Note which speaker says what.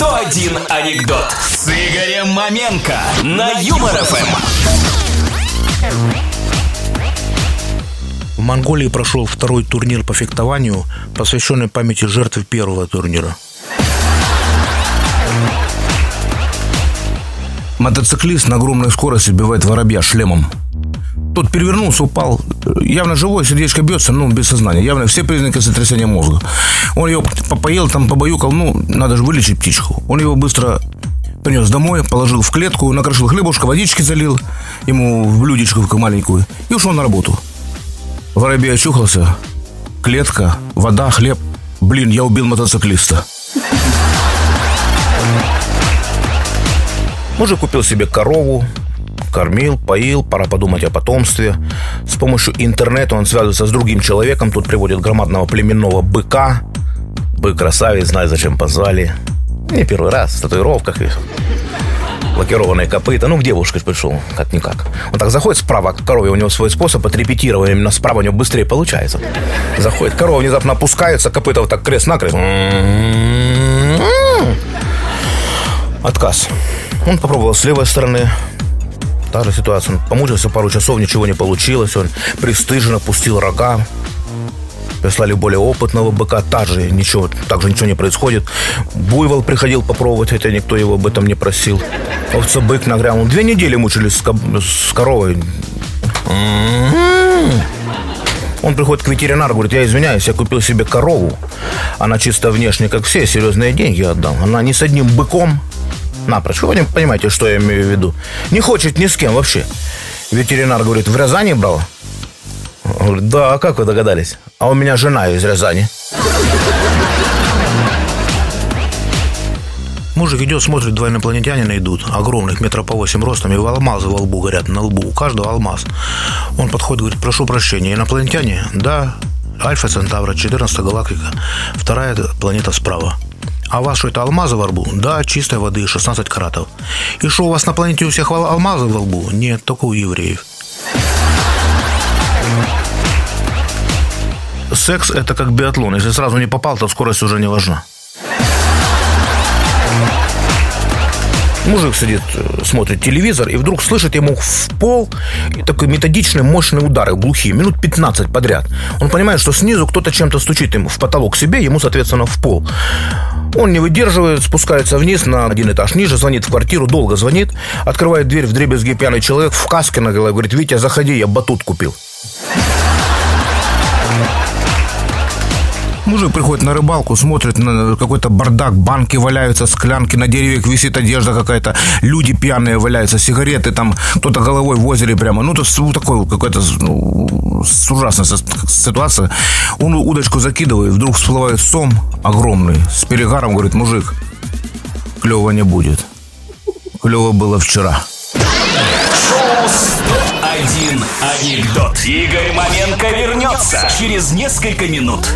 Speaker 1: 101 анекдот с Игорем Маменко на Юмор ФМ.
Speaker 2: В Монголии прошел второй турнир по фехтованию, посвященный памяти жертв первого турнира. Мотоциклист на огромной скорости сбивает воробья шлемом. Тот перевернулся, упал. Явно живой, сердечко бьется, но без сознания. Явно все признаки сотрясения мозга. Он его попоел, там побаюкал, ну, надо же вылечить птичку. Он его быстро принес домой, положил в клетку, накрошил хлебушка, водички залил ему в блюдечко маленькую и ушел на работу. Воробей очухался, клетка, вода, хлеб. Блин, я убил мотоциклиста. Мужик купил себе корову, кормил, поил, пора подумать о потомстве. С помощью интернета он связывается с другим человеком, тут приводит громадного племенного быка. Бык красавец, знает, зачем позвали. Не первый раз, в татуировках и лакированные копыта. Ну, к девушке пришел, как-никак. Он так заходит справа к корове, у него свой способ отрепетировать, именно справа у него быстрее получается. Заходит, корова внезапно опускается, копыта вот так крест-накрест. Отказ. Он попробовал с левой стороны. Та же ситуация. Он помучился пару часов, ничего не получилось. Он пристыженно опустил рога. Прислали более опытного быка, та же ничего, также ничего не происходит. Буйвол приходил попробовать, хотя никто его об этом не просил. Овца-бык нагрянул. Две недели мучились с, с коровой. Он приходит к ветеринару, говорит, я извиняюсь, я купил себе корову. Она чисто внешне, как все, серьезные деньги отдал. Она не с одним быком, напрочь. Вы понимаете, что я имею в виду? Не хочет ни с кем вообще. Ветеринар говорит, в Рязани брал? Говорит, да, а как вы догадались? А у меня жена из Рязани. Мужик идет, смотрит, два инопланетянина идут, огромных, метров по восемь ростом, и алмазы во лбу горят, на лбу, у каждого алмаз. Он подходит, говорит, прошу прощения, инопланетяне? Да, Альфа Центавра, 14 галактика, вторая планета справа. А что, это алмазы во лбу? Да, чистой воды, 16 каратов. И что, у вас на планете у всех алмазы во лбу? Нет, только у евреев. Секс – это как биатлон. Если сразу не попал, то скорость уже не важна. Мужик сидит, смотрит телевизор, и вдруг слышит ему в пол такой методичные, мощные удары, глухие, минут 15 подряд. Он понимает, что снизу кто-то чем-то стучит ему в потолок себе, ему, соответственно, в пол. Он не выдерживает, спускается вниз на один этаж ниже, звонит в квартиру, долго звонит, открывает дверь в дребезги пьяный человек в каске на голове, говорит, Витя, заходи, я батут купил. Мужик приходит на рыбалку, смотрит на какой-то бардак, банки валяются, склянки, на деревьях висит одежда какая-то, люди пьяные валяются, сигареты, там кто-то головой в озере прямо. Ну, то такой какой-то ну, ужасная ситуация. Он удочку закидывает, вдруг всплывает сом огромный, с перегаром, говорит, мужик, клево не будет. Клево было вчера.
Speaker 1: 101 анекдот. Игорь Маменко вернется через несколько минут.